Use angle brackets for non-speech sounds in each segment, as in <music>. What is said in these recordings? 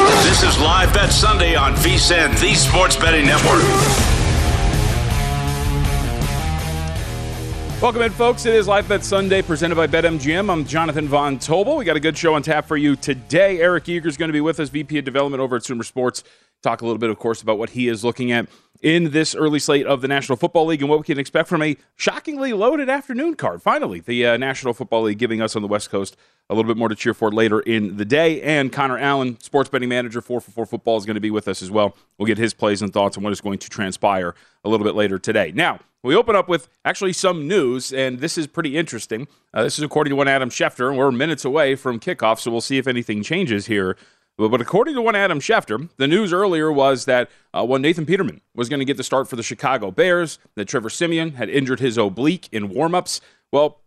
This is Live Bet Sunday on VSIN, the Sports Betting Network. Welcome in, folks. It is Live Bet Sunday presented by BetMGM. I'm Jonathan Von Tobel. We got a good show on tap for you today. Eric Eager is going to be with us, VP of Development over at Sumer Sports. Talk a little bit, of course, about what he is looking at in this early slate of the National Football League and what we can expect from a shockingly loaded afternoon card. Finally, the uh, National Football League giving us on the West Coast a little bit more to cheer for later in the day. And Connor Allen, sports betting manager, 4 for 4 football, is going to be with us as well. We'll get his plays and thoughts on what is going to transpire a little bit later today. Now, we open up with actually some news, and this is pretty interesting. Uh, this is according to one Adam Schefter, and we're minutes away from kickoff, so we'll see if anything changes here. But, according to one Adam Schefter, the news earlier was that uh, when Nathan Peterman was going to get the start for the Chicago Bears, that Trevor Siemian had injured his oblique in warmups. Well,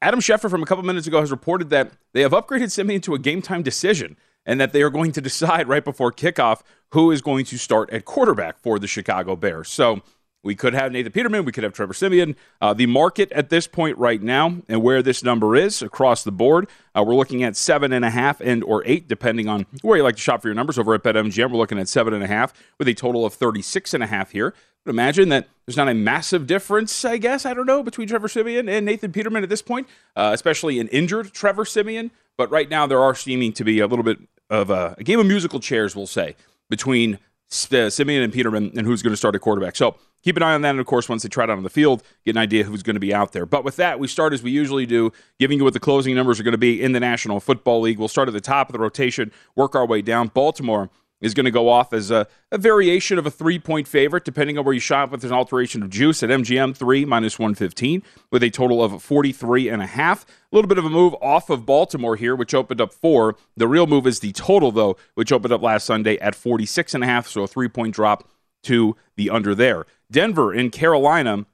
Adam Schefter from a couple minutes ago has reported that they have upgraded Siemian to a game time decision and that they are going to decide right before kickoff who is going to start at quarterback for the Chicago Bears. So we could have Nathan Peterman. We could have Trevor Siemian. Uh, the market at this point right now and where this number is across the board, uh, we're looking at seven and a half and or eight, depending on where you like to shop for your numbers. Over at BetMGM, we're looking at seven and a half with a total of 36 and a half here. But imagine that there's not a massive difference, I guess, I don't know, between Trevor Siemian and Nathan Peterman at this point, uh, especially an injured Trevor Siemian. But right now, there are seeming to be a little bit of a, a game of musical chairs, we'll say, between uh, Siemian and Peterman and who's going to start at quarterback. So keep an eye on that. And of course, once they try it out on the field, get an idea who's going to be out there. But with that, we start as we usually do, giving you what the closing numbers are going to be in the National Football League. We'll start at the top of the rotation, work our way down. Baltimore is going to go off as a, a variation of a three point favorite, depending on where you shop with an alteration of juice at MGM 3 minus 115 with a total of 43 and a half. A little bit of a move off of Baltimore here, which opened up four. The real move is the total, though, which opened up last Sunday at 46 and a half, so a three point drop to the under there. Denver in Carolina.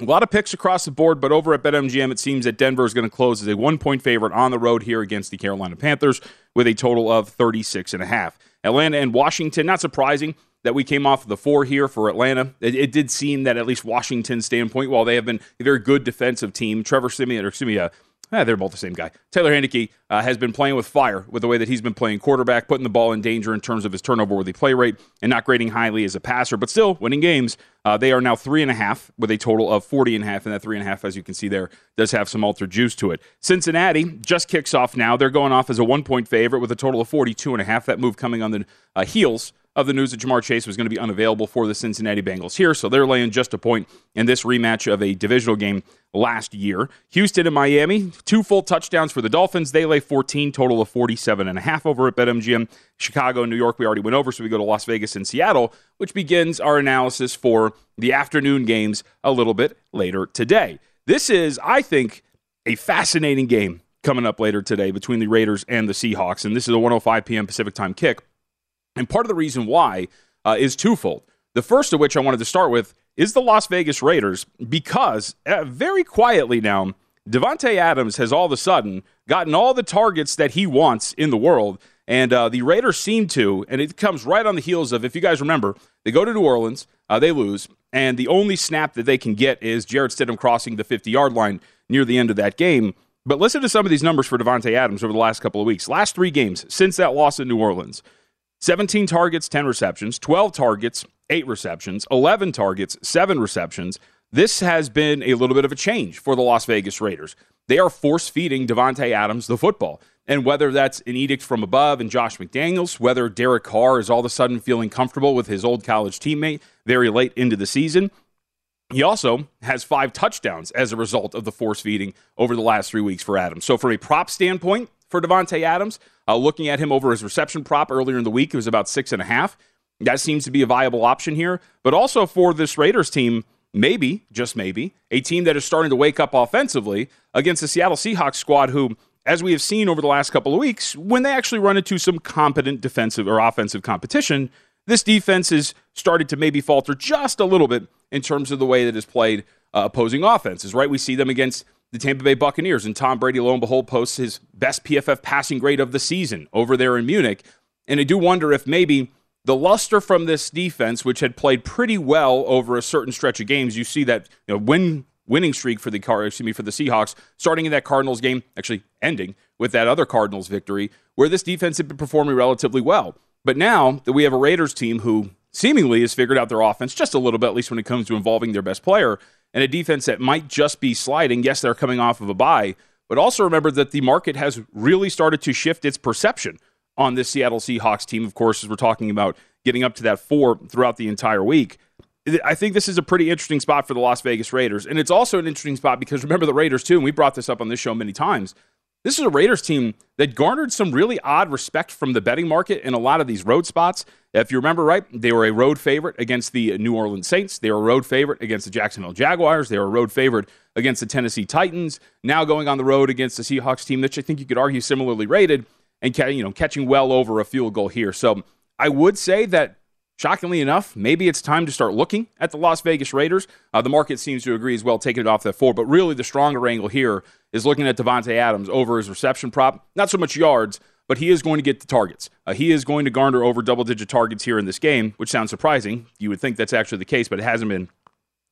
A lot of picks across the board, but over at BetMGM, it seems that Denver is going to close as a one point favorite on the road here against the Carolina Panthers with a total of 36 and a half. Atlanta and Washington, not surprising that we came off the four here for Atlanta. It, it, did seem that at least Washington's standpoint, while they have been a very good defensive team, Trevor Siemian, or excuse me, uh, eh, they're both the same guy. Taylor Heinicke uh, has been playing with fire with the way that he's been playing quarterback, putting the ball in danger in terms of his turnover worthy play rate, and not grading highly as a passer, but still winning games. Uh, they are now three and a half with a total of 40 and a half, and that three and a half, as you can see there, does have some altered juice to it. Cincinnati just kicks off now. They're going off as a one point favorite with a total of 42 and a half. That move coming on the uh, heels of the news that Ja'Marr Chase was going to be unavailable for the Cincinnati Bengals here. So they're laying just a point in this rematch of a divisional game last year. Houston and Miami, two full touchdowns for the Dolphins. They lay 14, total of 47 and a half over at BetMGM. Chicago and New York, we already went over, so we go to Las Vegas and Seattle, which begins our analysis for the afternoon games a little bit later today. This is, I think, a fascinating game coming up later today between the Raiders and the Seahawks, and this is a 105 p.m. Pacific time kick. And part of the reason why uh, is twofold. The first of which I wanted to start with is the Las Vegas Raiders because uh, very quietly now, Davante Adams has all of a sudden gotten all the targets that he wants in the world. And uh, the Raiders seem to, and it comes right on the heels of, if you guys remember, they go to New Orleans, uh, they lose, and the only snap that they can get is Jarrett Stidham crossing the 50 yard line near the end of that game. But listen to some of these numbers for Davante Adams over the last couple of weeks. Last three games since that loss in New Orleans 17 targets, 10 receptions, 12 targets, 8 receptions, 11 targets, 7 receptions. This has been a little bit of a change for the Las Vegas Raiders. They are force feeding Davante Adams the football. And whether that's an edict from above and Josh McDaniels, whether Derek Carr is all of a sudden feeling comfortable with his old college teammate very late into the season, he also has five touchdowns as a result of the force feeding over the last three weeks for Adams. So, from a prop standpoint for Davante Adams, uh, looking at him over his reception prop earlier in the week, it was about six and a half. That seems to be a viable option here. But also for this Raiders team, maybe, just maybe, a team that is starting to wake up offensively against the Seattle Seahawks squad, who, as we have seen over the last couple of weeks, when they actually run into some competent defensive or offensive competition, this defense has started to maybe falter just a little bit in terms of the way that is played uh, opposing offenses, right? We see them against the Tampa Bay Buccaneers, and Tom Brady, lo and behold, posts his best PFF passing grade of the season over there in Munich. And I do wonder if maybe the luster from this defense, which had played pretty well over a certain stretch of games, you see that you know, win winning streak for the car, excuse me, for the Seahawks, starting in that Cardinals game, actually ending with that other Cardinals victory, where this defense had been performing relatively well. But now that we have a Raiders team who seemingly has figured out their offense just a little bit, at least when it comes to involving their best player, and a defense that might just be sliding. Yes, they're coming off of a bye, but also remember that the market has really started to shift its perception on this Seattle Seahawks team, of course, as we're talking about getting up to that four throughout the entire week. I think this is a pretty interesting spot for the Las Vegas Raiders. And it's also an interesting spot because remember the Raiders, too, and we brought this up on this show many times. This is a Raiders team that garnered some really odd respect from the betting market in a lot of these road spots. If you remember right, they were a road favorite against the New Orleans Saints. They were a road favorite against the Jacksonville Jaguars. They were a road favorite against the Tennessee Titans. Now going on the road against the Seahawks team, which I think you could argue similarly rated, and you know catching well over a field goal here. So I would say that Shockingly enough, maybe it's time to start looking at the Las Vegas Raiders. Uh, the market seems to agree as well, taking it off that four. But really, the stronger angle here is looking at Davante Adams over his reception prop. Not so much yards, but he is going to get the targets. Uh, he is going to garner over double digit targets here in this game, which sounds surprising. You would think that's actually the case, but it hasn't been.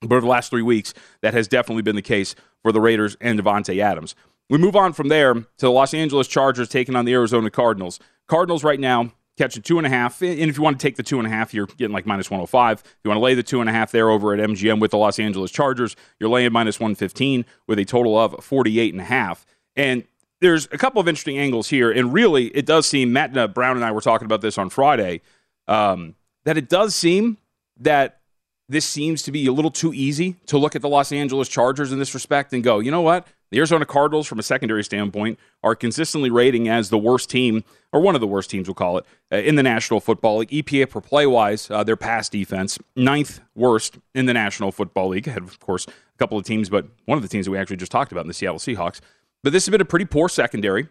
But over the last three weeks, that has definitely been the case for the Raiders and Davante Adams. We move on from there to the Los Angeles Chargers taking on the Arizona Cardinals. Cardinals right now catching two and a half. And if you want to take the two and a half, you're getting like minus 105. If you want to lay the two and a half there over at MGM with the Los Angeles Chargers, you're laying minus 115 with a total of 48 and a half. And there's a couple of interesting angles here. And really, it does seem, Matt uh, Brown and I were talking about this on Friday, um, that it does seem that this seems to be a little too easy to look at the Los Angeles Chargers in this respect and go, you know what? The Arizona Cardinals, from a secondary standpoint, are consistently rating as the worst team, or one of the worst teams, we'll call it, uh, in the National Football League. EPA per play wise, uh, their pass defense, ninth worst in the National Football League. Ahead, of course, a couple of teams, but one of the teams that we actually just talked about in the Seattle Seahawks. But this has been a pretty poor secondary.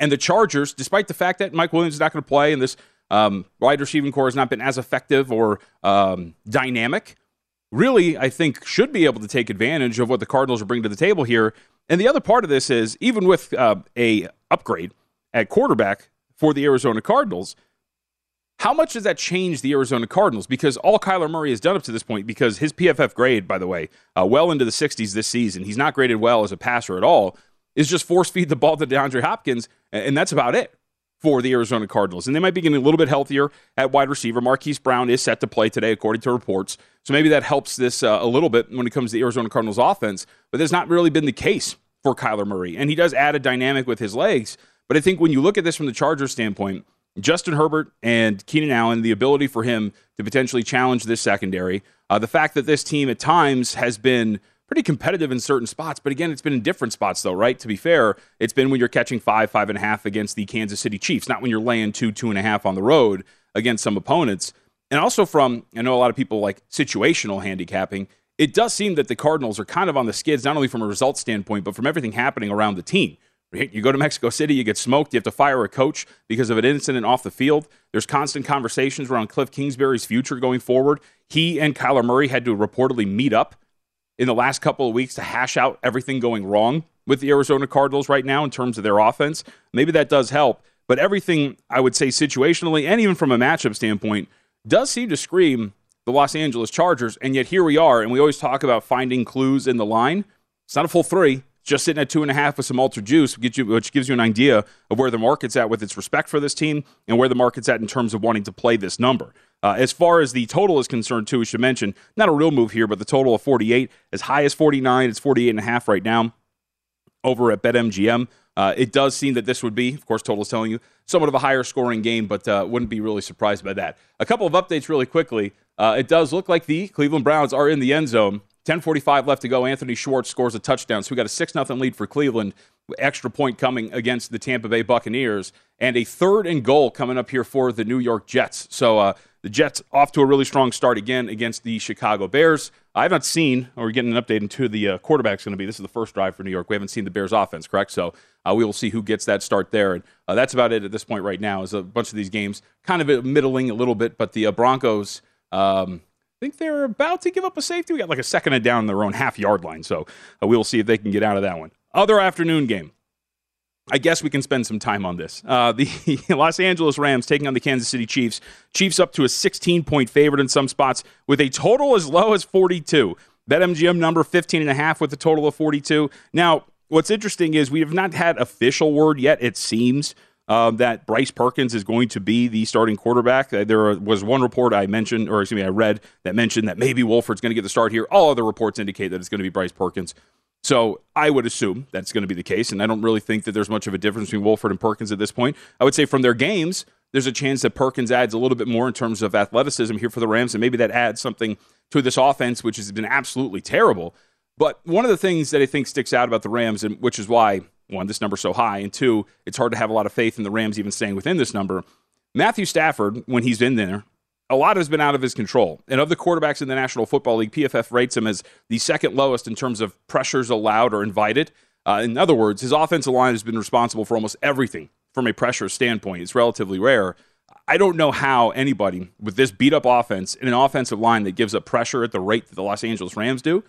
And the Chargers, despite the fact that Mike Williams is not going to play and this um, wide receiving core has not been as effective or um, dynamic, really, I think, should be able to take advantage of what the Cardinals are bringing to the table here. And the other part of this is even with uh, a upgrade at quarterback for the Arizona Cardinals, how much does that change the Arizona Cardinals? Because all Kyler Murray has done up to this point, because his PFF grade, by the way, uh, well into the 60s this season, he's not graded well as a passer at all, is just force feed the ball to DeAndre Hopkins, and that's about it for the Arizona Cardinals. And they might be getting a little bit healthier at wide receiver. Marquise Brown is set to play today, according to reports. So maybe that helps this uh, a little bit when it comes to the Arizona Cardinals offense. But that's not really been the case for Kyler Murray. And he does add a dynamic with his legs. But I think when you look at this from the Chargers standpoint, Justin Herbert and Keenan Allen, the ability for him to potentially challenge this secondary. Uh, the fact that this team at times has been pretty competitive in certain spots, but again, it's been in different spots, though, right? To be fair, it's been when you're catching five, five and a half against the Kansas City Chiefs, not when you're laying two, two and a half on the road against some opponents. And also from, I know a lot of people like situational handicapping. It does seem that the Cardinals are kind of on the skids, not only from a result standpoint, but from everything happening around the team. You go to Mexico City, you get smoked, you have to fire a coach because of an incident off the field. There's constant conversations around Cliff Kingsbury's future going forward. He and Kyler Murray had to reportedly meet up in the last couple of weeks to hash out everything going wrong with the Arizona Cardinals right now in terms of their offense. Maybe that does help, but everything I would say situationally and even from a matchup standpoint does seem to scream the Los Angeles Chargers. And yet here we are, and we always talk about finding clues in the line. It's not a full three just sitting at two and a half with some ultra juice, which gives you an idea of where the market's at with its respect for this team and where the market's at in terms of wanting to play this number. Uh, as far as the total is concerned, too, we should mention, not a real move here, but the total of 48, as high as 49, it's 48 and a half right now over at BetMGM. Uh, it does seem that this would be, of course, total is telling you, somewhat of a higher scoring game, but uh, wouldn't be really surprised by that. A couple of updates really quickly. Uh, it does look like the Cleveland Browns are in the end zone 10:45 left to go. Anthony Schwartz scores a touchdown, so we got a six 0 lead for Cleveland. Extra point coming against the Tampa Bay Buccaneers, and a third and goal coming up here for the New York Jets. So uh, the Jets off to a really strong start again against the Chicago Bears. I have not seen, or we're getting an update into the uh, quarterback's going to be. This is the first drive for New York. We haven't seen the Bears offense, correct? So uh, we will see who gets that start there. And uh, that's about it at this point right now. Is a bunch of these games kind of middling a little bit, but the uh, Broncos. Um, think they're about to give up a safety. We got like a second and down in their own half yard line. So uh, we will see if they can get out of that one. Other afternoon game. I guess we can spend some time on this. Uh, the <laughs> Los Angeles Rams taking on the Kansas City Chiefs. Chiefs up to a 16 point favorite in some spots with a total as low as 42. BetMGM number 15 and a half with a total of 42. Now, what's interesting is we have not had official word yet, it seems, uh, that Bryce Perkins is going to be the starting quarterback. Uh, there was one report I mentioned, or excuse me, I read that mentioned that maybe Wolford's going to get the start here. All other reports indicate that it's going to be Bryce Perkins. So I would assume that's going to be the case, and I don't really think that there's much of a difference between Wolford and Perkins at this point. I would say from their games, there's a chance that Perkins adds a little bit more in terms of athleticism here for the Rams, and maybe that adds something to this offense, which has been absolutely terrible. But one of the things that I think sticks out about the Rams, and which is why one, this number's so high, and two, it's hard to have a lot of faith in the Rams even staying within this number. Matthew Stafford, when he's in there, a lot has been out of his control. And of the quarterbacks in the National Football League, PFF rates him as the second lowest in terms of pressures allowed or invited. Uh, in other words, his offensive line has been responsible for almost everything from a pressure standpoint. It's relatively rare. I don't know how anybody with this beat up offense and an offensive line that gives up pressure at the rate that the Los Angeles Rams do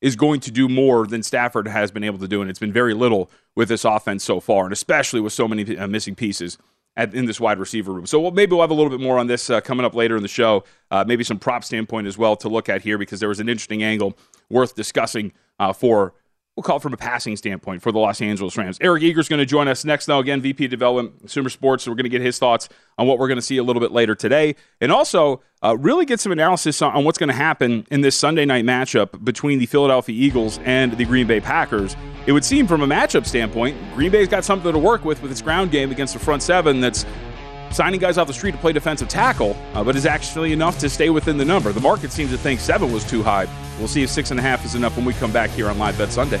is going to do more than Stafford has been able to do. And it's been very little with this offense so far, and especially with so many uh, missing pieces at, in this wide receiver room. So we'll, maybe we'll have a little bit more on this uh, coming up later in the show. Uh, maybe some prop standpoint as well to look at here because there was an interesting angle worth discussing uh, for we'll call it from a passing standpoint for the Los Angeles Rams. Eric Eager's going to join us next, though. Again, VP of Development, Consumer Sports. So we're going to get his thoughts on what we're going to see a little bit later today. And also, uh, really get some analysis on, on what's going to happen in this Sunday night matchup between the Philadelphia Eagles and the Green Bay Packers. It would seem from a matchup standpoint, Green Bay's got something to work with with its ground game against the front seven that's signing guys off the street to play defensive tackle, uh, but is actually enough to stay within the number. The market seems to think seven was too high. We'll see if six and a half is enough when we come back here on Live Bet Sunday.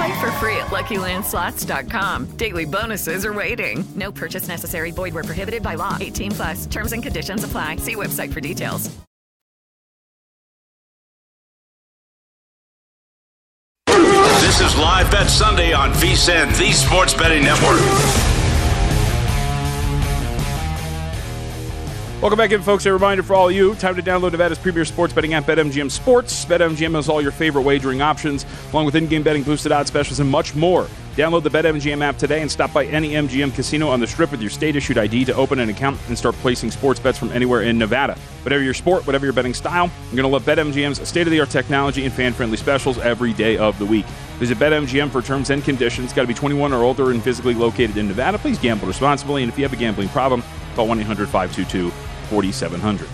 Play for free at LuckyLandSlots.com. Daily bonuses are waiting. No purchase necessary. Void where prohibited by law. 18 plus. Terms and conditions apply. See website for details. This is Live Bet Sunday on VSIN, the Sports Betting Network. Welcome back in, folks. A reminder for all you time to download Nevada's premier sports betting app, BetMGM Sports. BetMGM has all your favorite wagering options, along with in game betting, boosted odds specials, and much more. Download the BetMGM app today and stop by any MGM casino on the strip with your state issued ID to open an account and start placing sports bets from anywhere in Nevada. Whatever your sport, whatever your betting style, you're going to love BetMGM's state of the art technology and fan friendly specials every day of the week. Visit BetMGM for terms and conditions. Got to be 21 or older and physically located in Nevada. Please gamble responsibly. And if you have a gambling problem, call 1 800 522 4700.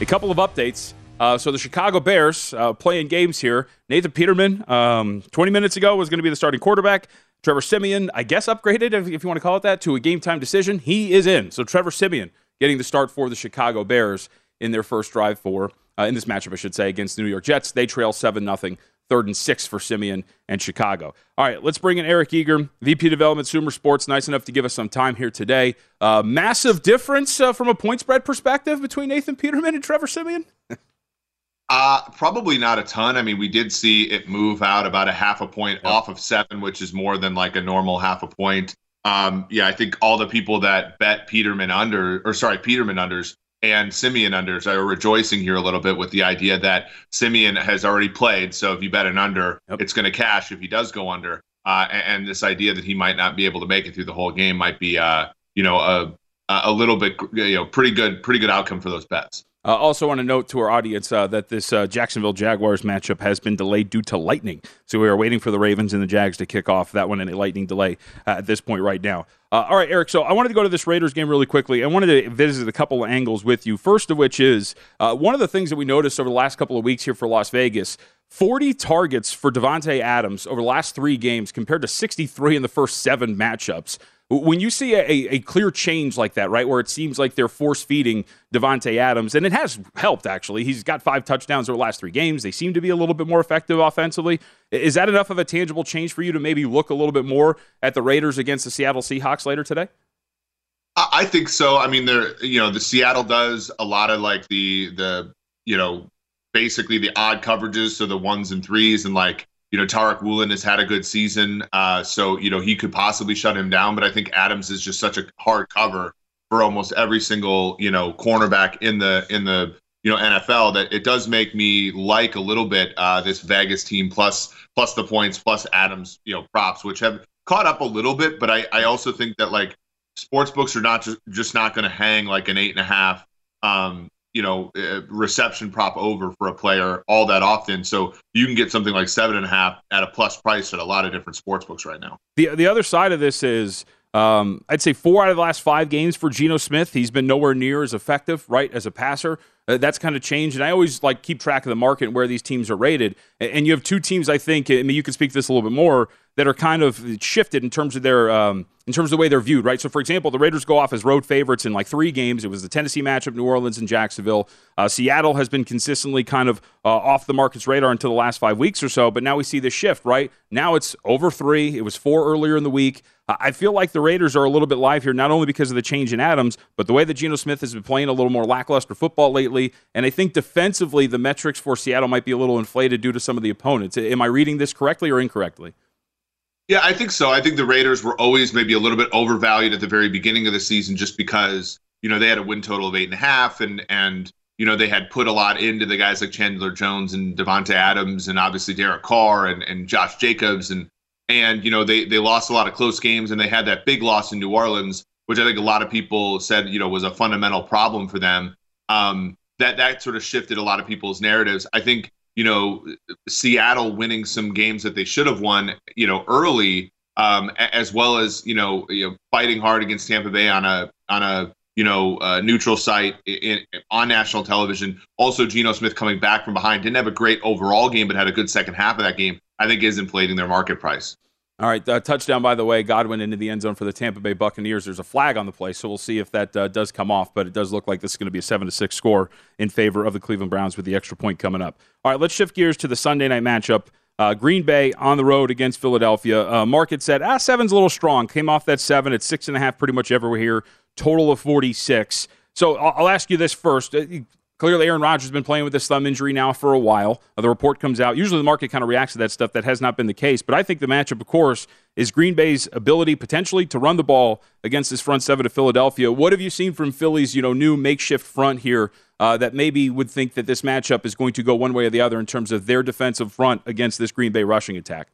A couple of updates. Uh, so the Chicago Bears uh, playing games here. Nathan Peterman, um, 20 minutes ago, was going to be the starting quarterback. Trevor Siemian, I guess, upgraded, if, if you want to call it that, to a game time decision. He is in. So Trevor Siemian getting the start for the Chicago Bears in their first drive for, uh, in this matchup, I should say, against the New York Jets. They trail 7 0 third and six for Siemian and Chicago. All right, let's bring in Eric Eager, VP Development, Sumer Sports, nice enough to give us some time here today. Uh, massive difference uh, from a point spread perspective between Nathan Peterman and Trevor Siemian? <laughs> Uh, probably not a ton. I mean, we did see it move out about a half a point yep. off of seven, which is more than like a normal half a point. Um, yeah, I think all the people that bet Peterman under, or sorry, Peterman unders and Siemian unders are rejoicing here a little bit with the idea that Siemian has already played. So if you bet an under, yep. it's going to cash if he does go under. Uh, and, and, this idea that he might not be able to make it through the whole game might be, uh, you know, a a little bit, you know, pretty good, pretty good outcome for those bets. Uh, also, want to note to our audience uh, that this uh, Jacksonville Jaguars matchup has been delayed due to lightning. So we are waiting for the Ravens and the Jags to kick off that one in a lightning delay uh, at this point right now. Uh, all right, Eric. So I wanted to go to this Raiders game really quickly. I wanted to visit a couple of angles with you. First of which is uh, one of the things that we noticed over the last couple of weeks here for Las Vegas. 40 targets for Davante Adams over the last three games compared to 63 in the first seven matchups. When you see a, a, clear change like that, right, where it seems like they're force feeding Davante Adams, and it has helped actually. He's got five touchdowns over the last three games. They seem to be a little bit more effective offensively. Is that enough of a tangible change for you to maybe look a little bit more at the Raiders against the Seattle Seahawks later today? I think so. I mean, there, you know, the Seattle does a lot of like the the you know basically the odd coverages, so the ones and threes, and like you know, Tariq Woolen has had a good season, uh, so you know he could possibly shut him down. But I think Adams is just such a hard cover for almost every single you know cornerback in the in the you know NFL that it does make me like a little bit uh, this Vegas team plus plus the points plus Adams you know props, which have caught up a little bit. But I I also think that like sports books are not just just not going to hang like an eight and a half um, you know uh, reception prop over for a player all that often. So you can get something like seven and a half at a plus price at a lot of different sports books right now. The the other side of this is. Um, I'd say four out of the last five games for Geno Smith, he's been nowhere near as effective, right, as a passer. Uh, that's kind of changed, and I always like keep track of the market and where these teams are rated. And, and you have two teams, I think. I mean, you can speak to this a little bit more that are kind of shifted in terms of their um, in terms of the way they're viewed, right? So, for example, the Raiders go off as road favorites in like three games. It was the Tennessee matchup, New Orleans and Jacksonville. Uh, Seattle has been consistently kind of uh, off the market's radar until the last five weeks or so, but now we see the shift, right? Now it's over three. It was four earlier in the week. I feel like the Raiders are a little bit live here, not only because of the change in Adams, but the way that Geno Smith has been playing a little more lackluster football lately. And I think defensively, the metrics for Seattle might be a little inflated due to some of the opponents. Am I reading this correctly or incorrectly? Yeah, I think so. I think the Raiders were always maybe a little bit overvalued at the very beginning of the season just because, you know, they had a win total of eight and a half and and you know, they had put a lot into the guys like Chandler Jones and Davante Adams and obviously Derek Carr and, and Josh Jacobs and and you know they they lost a lot of close games and they had that big loss in New Orleans, which I think a lot of people said you know was a fundamental problem for them. Um, that that sort of shifted a lot of people's narratives. I think you know, Seattle winning some games that they should have won, you know, early, um, as well as you know, you know, fighting hard against Tampa Bay on a on a you know uh, neutral site in, in, on national television. Also, Geno Smith coming back from behind didn't have a great overall game, but had a good second half of that game. I think is inflating their market price. All right, uh, touchdown by the way, Godwin into the end zone for the Tampa Bay Buccaneers. There's a flag on the play, so we'll see if that uh, does come off. But it does look like this is going to be a seven to six score in favor of the Cleveland Browns with the extra point coming up. All right, let's shift gears to the Sunday night matchup. Uh, Green Bay on the road against Philadelphia. Uh, market said ah seven's a little strong. Came off that seven at six and a half, pretty much everywhere here. Total of forty six. So I'll, I'll ask you this first. Uh, Clearly, Aaron Rodgers has been playing with this thumb injury now for a while. Uh, the report comes out. Usually, the market kind of reacts to that stuff. That has not been the case. But I think the matchup, of course, is Green Bay's ability potentially to run the ball against this front seven of Philadelphia. What have you seen from Philly's, you know, new makeshift front here uh, that maybe would think that this matchup is going to go one way or the other in terms of their defensive front against this Green Bay rushing attack?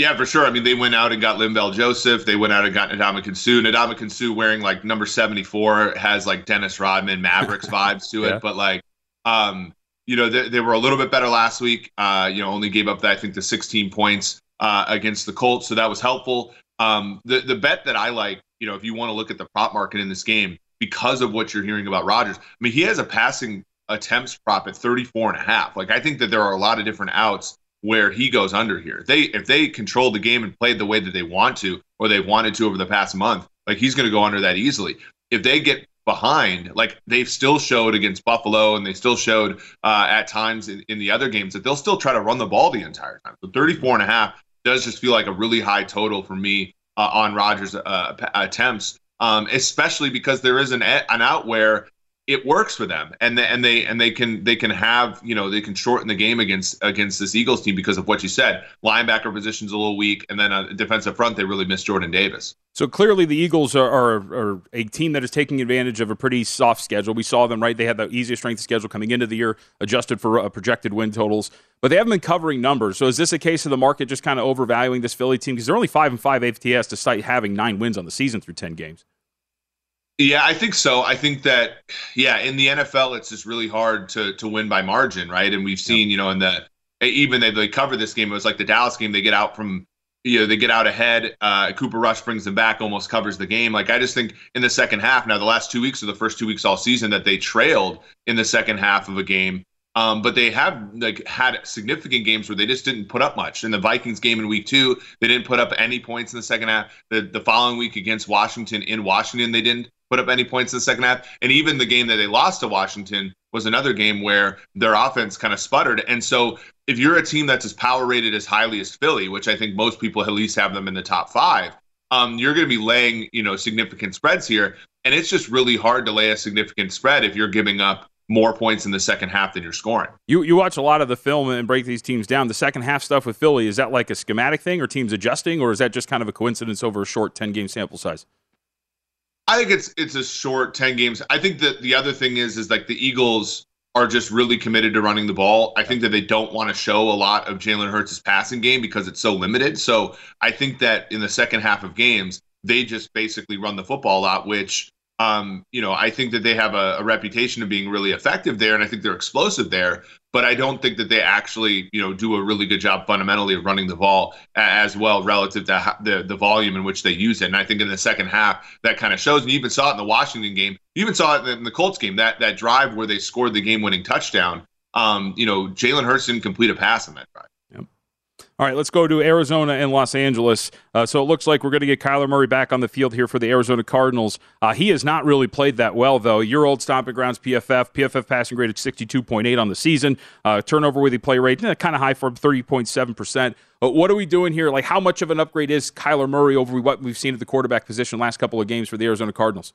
Yeah, for sure. I mean, they went out and got Linval Joseph. They went out and got Ndamukong Suh. Ndamukong Suh wearing like number 74 has like Dennis Rodman Mavericks <laughs> vibes to it. Yeah. But like, um, you know, they, they, were a little bit better last week. Uh, you know, only gave up, I think, the 16 points uh, against the Colts. So that was helpful. Um, the, the bet that I like, you know, if you want to look at the prop market in this game, because of what you're hearing about Rodgers, I mean, he has a passing attempts prop at 34 and a half. Like, I think that there are a lot of different outs where he goes under here. They if they control the game and played the way that they want to or they wanted to over the past month, like he's going to go under that easily. If they get behind, like they've still showed against Buffalo and they still showed uh, at times in, in the other games that they'll still try to run the ball the entire time. So 34 and a half does just feel like a really high total for me uh, on Rodgers' uh, attempts, um, especially because there is an, an out where it works for them. And they, and they and they can they can have you know they can shorten the game against against this Eagles team because of what you said. Linebacker position's a little weak and then on defensive front they really miss Jordan Davis. So clearly the Eagles are, are, are, a team that is taking advantage of a pretty soft schedule. We saw them right? They had the easiest strength schedule coming into the year adjusted for uh, projected win totals. But they haven't been covering numbers. So is this a case of the market just kind of overvaluing this Philly team? Because they're only 5 and 5 ATS despite having 9 wins on the season through 10 games yeah, I think so. I think that yeah, in the NFL, it's just really hard to to win by margin, right? And we've seen, you know, in the even they they cover this game, it was like the Dallas game. They get out from you know they get out ahead. Uh, Cooper Rush brings them back, almost covers the game. Like I just think in the second half, now the last two weeks or the first two weeks all season that they trailed in the second half of a game. Um, but they have like had significant games where they just didn't put up much. In the Vikings game in week two, they didn't put up any points in the second half. The the following week against Washington in Washington, they didn't put up any points in the second half. And even the game that they lost to Washington was another game where their offense kind of sputtered. And so if you're a team that's as power rated as highly as Philly, which I think most people at least have them in the top five, um, you're going to be laying, you know, significant spreads here. And it's just really hard to lay a significant spread if you're giving up more points in the second half than you're scoring. You you watch a lot of the film and break these teams down. The second half stuff with Philly is that like a schematic thing, or teams adjusting, or is that just kind of a coincidence over a short ten game sample size? I think it's it's a short ten games. I think that the other thing is is like the Eagles are just really committed to running the ball. I think that they don't want to show a lot of Jalen Hurts' passing game because it's so limited. So I think that in the second half of games, they just basically run the football a lot, which um, you know, I think that they have a, a, reputation of being really effective there, and I think they're explosive there. But I don't think that they actually, you know, do a really good job fundamentally of running the ball as well relative to the the volume in which they use it. And I think in the second half that kind of shows. And you even saw it in the Washington game. You even saw it in the Colts game. That that drive where they scored the game winning touchdown. Um, you know, Jalen Hurts didn't complete a pass in that drive. All right, let's go to Arizona and Los Angeles. Uh, so it looks like we're going to get Kyler Murray back on the field here for the Arizona Cardinals. Uh, he has not really played that well, though. Your old stomping grounds, PFF. PFF passing grade at 62.8 on the season. Uh, turnover worthy play rate, eh, kind of high for 30.7%. But what are we doing here? Like, how much of an upgrade is Kyler Murray over what we've seen at the quarterback position last couple of games for the Arizona Cardinals?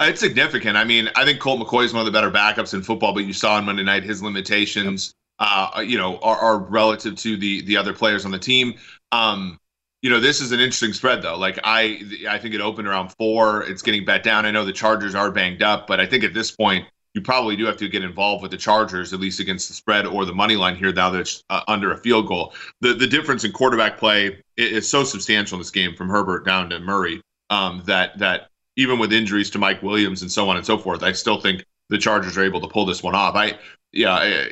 It's significant. I mean, I think Colt McCoy is one of the better backups in football, but you saw on Monday night his limitations. Yep uh, you know, are, are, relative to the the other players on the team. Um, you know, this is an interesting spread though. Like I, I think it opened around four. It's getting bet down. I know the Chargers are banged up, but I think at this point you probably do have to get involved with the Chargers at least against the spread or the money line here now that it's uh, under a field goal. The the difference in quarterback play is so substantial in this game from Herbert down to Murray um, that that even with injuries to Mike Williams and so on and so forth, I still think the Chargers are able to pull this one off. I yeah,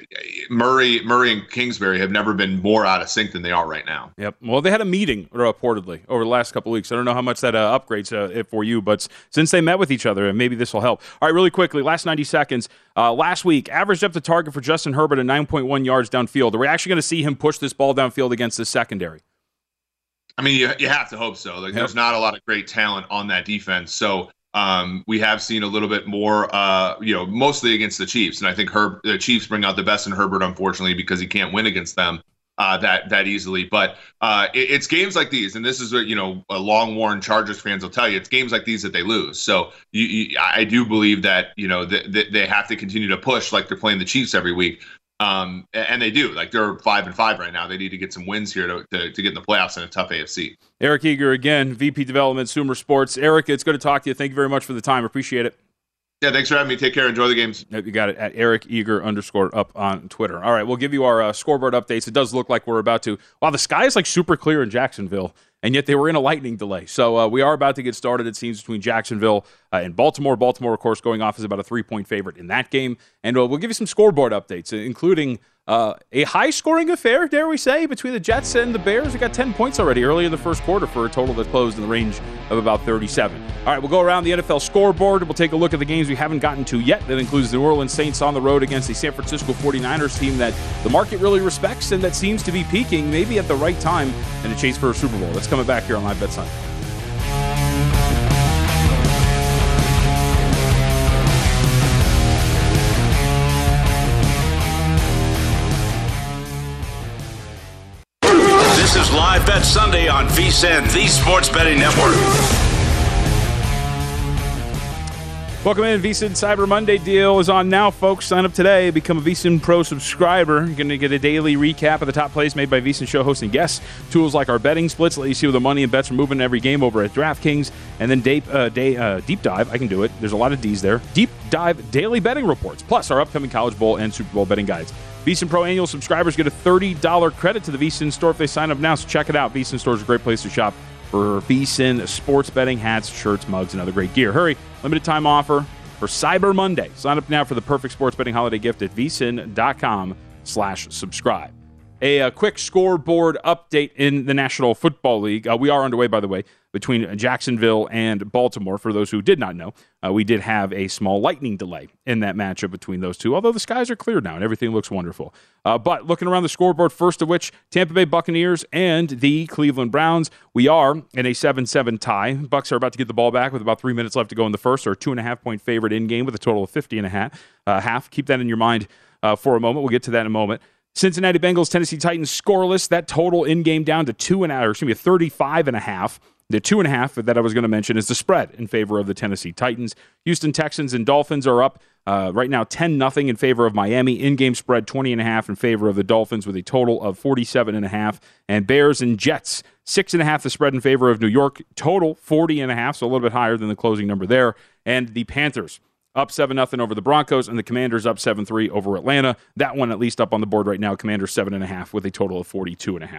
Murray, Murray and Kingsbury have never been more out of sync than they are right now. Yep. Well, they had a meeting reportedly over the last couple weeks. I don't know how much that uh, upgrades uh, for you, but since they met with each other, and maybe this will help. All right, really quickly, last 90 seconds. Uh, last week, averaged up the target for Justin Herbert at 9.1 yards downfield. Are we actually going to see him push this ball downfield against the secondary? I mean, you, you have to hope so. Like, yep. there's not a lot of great talent on that defense, so um, we have seen a little bit more, uh, you know, mostly against the Chiefs, and I think Herb, the Chiefs bring out the best in Herbert, unfortunately, because he can't win against them uh, that that easily. But uh, it, it's games like these, and this is what you know, a long worn Chargers fans will tell you. It's games like these that they lose. So you, you, I do believe that you know that they have to continue to push like they're playing the Chiefs every week. Um, and they do. Like they're five and five right now. They need to get some wins here to, to, to, get in the playoffs in a tough AFC. Eric Eager again, VP Development, Sumer Sports. Eric, it's good to talk to you. Thank you very much for the time. Appreciate it. Yeah, thanks for having me. Take care. Enjoy the games. Yep, You got it at Eric Eager underscore up on Twitter. All right, we'll give you our uh, scoreboard updates. It does look like we're about to. Wow, the sky is like super clear in Jacksonville and yet they were in a lightning delay. So uh, we are about to get started, it seems, between Jacksonville uh, and Baltimore. Baltimore, of course, going off as about a three point favorite in that game. And uh, we'll give you some scoreboard updates, including uh, a high scoring affair, dare we say, between the Jets and the Bears. We got 10 points already early in the first quarter for a total that closed in the range of about 37. All right, we'll go around the NFL scoreboard. We'll take a look at the games we haven't gotten to yet. That includes the New Orleans Saints on the road against the San Francisco 49ers team that the market really respects and that seems to be peaking maybe at the right time in a chase for a Super Bowl. That's coming back here on Live Bet Sunday. On the Sports Betting Network. Welcome in. VSIN Cyber Monday deal is on now, folks. Sign up today. Become a VSIN Pro subscriber. You're going to get a daily recap of the top plays made by VSIN show hosts and guests. Tools like our betting splits let you see where the money and bets are moving every game over at DraftKings. And then deep, uh, day, uh, deep dive. I can do it. There's a lot of D's there. Deep dive daily betting reports, plus our upcoming College Bowl and Super Bowl betting guides. VSIN Pro annual subscribers get a $30 credit to the VSIN store if they sign up now. So check it out. VSIN store is a great place to shop for VSIN sports betting, hats, shirts, mugs, and other great gear. Hurry, limited time offer for Cyber Monday. Sign up now for the perfect sports betting holiday gift at vsin.com slash subscribe. A, a, quick scoreboard update in the National Football League. Uh, we are underway, by the way between Jacksonville and Baltimore. For those who did not know, uh, we did have a small lightning delay in that matchup between those two, although the skies are clear now and everything looks wonderful. Uh, but looking around the scoreboard, first of which, Tampa Bay Buccaneers and the Cleveland Browns. We are in a 7 7 tie. Bucks are about to get the ball back with about three minutes left to go in the first, or two and a half point favorite in game with a total of 50 and a half. Uh, half. Keep that in your mind uh, for a moment. We'll get to that in a moment. Cincinnati Bengals, Tennessee Titans scoreless. That total in game down to two and a half, or excuse me, 35 and a half. The two and a half that I was going to mention is the spread in favor of the Tennessee Titans. Houston Texans and Dolphins are up uh, right now 10 nothing in favor of Miami. In game spread 20 and a half in favor of the Dolphins with a total of 47 and a half. And Bears and Jets six and a half the spread in favor of New York. Total 40 and a half, so a little bit higher than the closing number there. And the Panthers up 7 0 over the Broncos, and the Commanders up 7 3 over Atlanta. That one at least up on the board right now. Commanders 7.5 with a total of 42.5.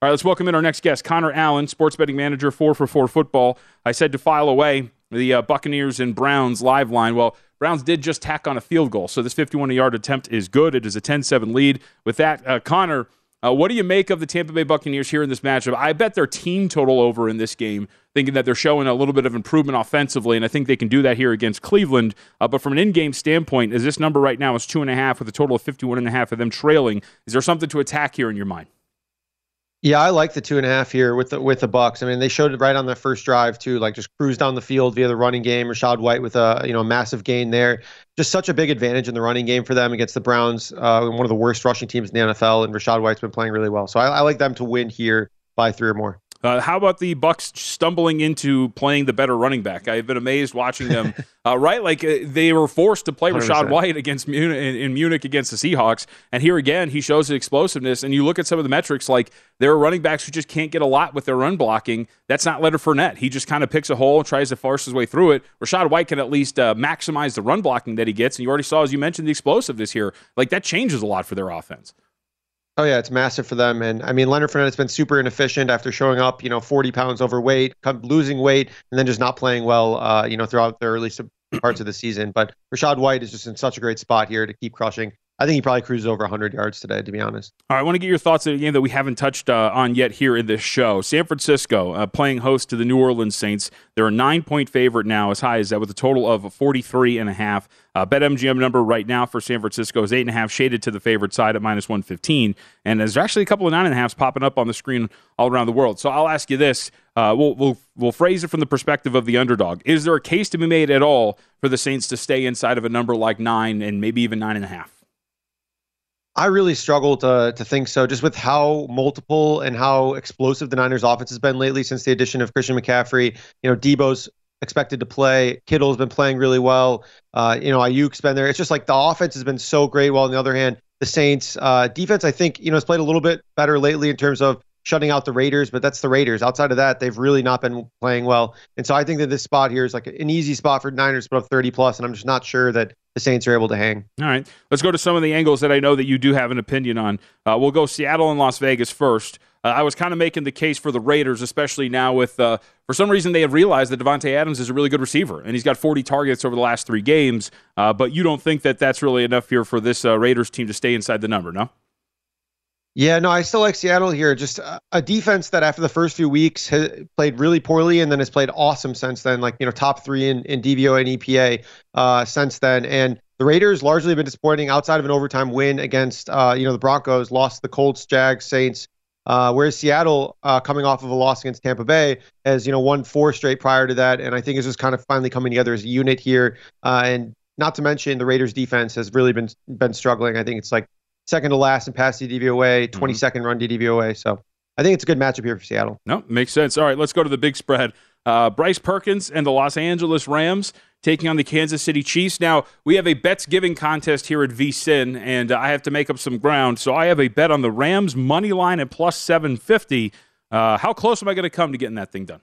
All right, let's welcome in our next guest, Connor Allen, sports betting manager, 4 for 4 football. I said to file away the uh, Buccaneers and Browns live line. Well, Browns did just tack on a field goal, so this 51 yard attempt is good. It is a 10 7 lead. With that, uh, Connor, uh, what do you make of the Tampa Bay Buccaneers here in this matchup? I bet their team total over in this game, thinking that they're showing a little bit of improvement offensively, and I think they can do that here against Cleveland. Uh, but from an in-game standpoint, is this number right now is two and a half with a total of 51 and a half of them trailing? Is there something to attack here in your mind? Yeah, I like the two and a half here with the with the Bucks. I mean, they showed it right on the first drive too, like just cruise down the field via the running game. Rachaad White with a you know massive gain there. Just such a big advantage in the running game for them against the Browns, uh, one of the worst rushing teams in the NFL, and Rachaad White's been playing really well. So I, I like them to win here by three or more. Uh, how about the Bucks stumbling into playing the better running back? I've been amazed watching them. <laughs> uh, right, like uh, they were forced to play 100%. Rachaad White against Munich in, in, Munich against the Seahawks, and here again he shows his explosiveness. And you look at some of the metrics, like there are running backs who just can't get a lot with their run blocking. That's not Leonard Fournette. He just kind of picks a hole and tries to force his way through it. Rachaad White can at least uh, maximize the run blocking that he gets, and you already saw, as you mentioned, the explosiveness here. Like that changes a lot for their offense. Oh yeah, it's massive for them. And I mean, Leonard Fournette has been super inefficient after showing up, you know, 40 pounds overweight, losing weight, and then just not playing well, uh, you know, throughout the early parts of the season. But Rachaad White is just in such a great spot here to keep crushing. I think he probably cruises over 100 yards today, to be honest. All right, I want to get your thoughts on a game that we haven't touched uh, on yet here in this show. San Francisco uh, playing host to the New Orleans Saints. They're a nine point favorite now, as high as that, with a total of 43 and a half. Uh, BetMGM number right now for San Francisco is eight and a half, shaded to the favorite side at minus 115. And there's actually a couple of nine and a halfs popping up on the screen all around the world. So I'll ask you this: uh, we'll, we'll we'll phrase it from the perspective of the underdog. Is there a case to be made at all for the Saints to stay inside of a number like nine and maybe even nine and a half? I really struggle to to think so, just with how multiple and how explosive the Niners' offense has been lately since the addition of Christian McCaffrey. You know, Deebo's expected to play. Kittle's been playing really well. Uh, you know, Aiyuk's been there. It's just like the offense has been so great. While on the other hand, the Saints uh, defense, I think, you know, has played a little bit better lately in terms of shutting out the Raiders, but that's the Raiders. Outside of that, they've really not been playing well. And so I think that this spot here is like an easy spot for Niners put up 30 plus, and I'm just not sure that the Saints are able to hang. All right, let's go to some of the angles that I know that you do have an opinion on. Uh, we'll go Seattle and Las Vegas first. Uh, I was kind of making the case for the Raiders, especially now with, uh, for some reason, they have realized that Davante Adams is a really good receiver, and he's got 40 targets over the last three games. Uh, but you don't think that that's really enough here for this uh, Raiders team to stay inside the number, no? Yeah, no, I still like Seattle here. Just a, a defense that after the first few weeks has played really poorly and then has played awesome since then, like, you know, top three in, in DVOA and EPA uh, since then. And the Raiders largely have been disappointing outside of an overtime win against, uh, you know, the Broncos, lost the Colts, Jags, Saints. Uh, whereas Seattle, uh, coming off of a loss against Tampa Bay, has you know won four straight prior to that, and I think is just kind of finally coming together as a unit here. Uh, and not to mention the Raiders' defense has really been been struggling. I think it's like second to last in pass DVOA, 22nd mm-hmm. run DVOA. So I think it's a good matchup here for Seattle. No, makes sense. All right, let's go to the big spread. Uh, Bryce Perkins and the Los Angeles Rams taking on the Kansas City Chiefs. Now, we have a bets giving contest here at VSIN, and I have to make up some ground. So I have a bet on the Rams money line at plus 750. Uh, how close am I going to come to getting that thing done?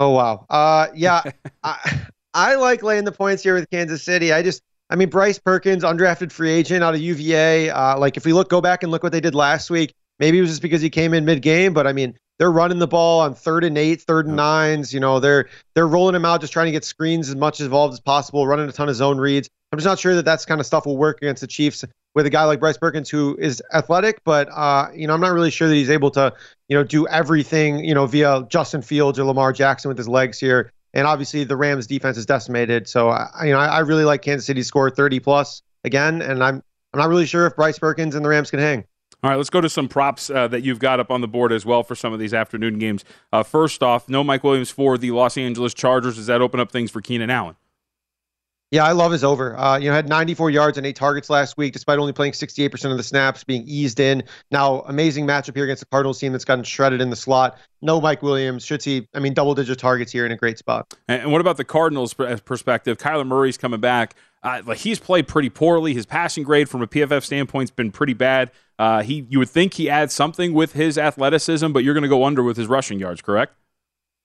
Oh, wow. Uh, yeah, <laughs> I, I like laying the points here with Kansas City. I just, I mean, Bryce Perkins, undrafted free agent out of UVA. Uh, like, if we look, go back and look what they did last week, maybe it was just because he came in mid game, but I mean, they're running the ball on third and eight, third and nines. You know, they're they're rolling him out, just trying to get screens as much involved as possible, running a ton of zone reads. I'm just not sure that that's kind of stuff will work against the Chiefs with a guy like Bryce Perkins who is athletic, but uh, you know, I'm not really sure that he's able to, you know, do everything, you know, via Justin Fields or Lamar Jackson with his legs here. And obviously, the Rams' defense is decimated. So, I, you know, I, I really like Kansas City score 30 plus again, and I'm I'm not really sure if Bryce Perkins and the Rams can hang. All right, let's go to some props uh, that you've got up on the board as well for some of these afternoon games. Uh, first off, no Mike Williams for the Los Angeles Chargers. Does that open up things for Keenan Allen? Yeah, I love his over. Uh, you know, had 94 yards and eight targets last week, despite only playing 68% of the snaps, being eased in. Now, amazing matchup here against the Cardinals team that's gotten shredded in the slot. No Mike Williams. Should see, I mean, double digit targets here in a great spot. And what about the Cardinals' perspective? Kyler Murray's coming back. Uh, like he's played pretty poorly. His passing grade from a PFF standpoint has been pretty bad. Uh, he, you would think he adds something with his athleticism, but you're going to go under with his rushing yards, correct?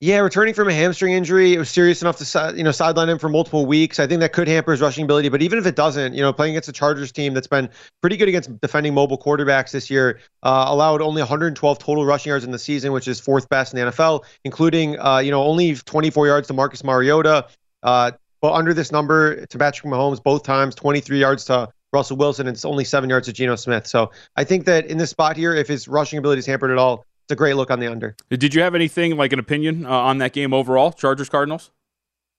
Yeah, returning from a hamstring injury, it was serious enough to you know sideline him for multiple weeks. I think that could hamper his rushing ability. But even if it doesn't, you know, playing against a Chargers team that's been pretty good against defending mobile quarterbacks this year, uh, allowed only 112 total rushing yards in the season, which is fourth best in the NFL, including uh, you know only 24 yards to Marcus Mariota. Uh, but under this number to Patrick Mahomes both times, 23 yards to Russell Wilson, and it's only seven yards to Geno Smith. So I think that in this spot here, if his rushing ability is hampered at all, it's a great look on the under. Did you have anything like an opinion uh, on that game overall, Chargers Cardinals?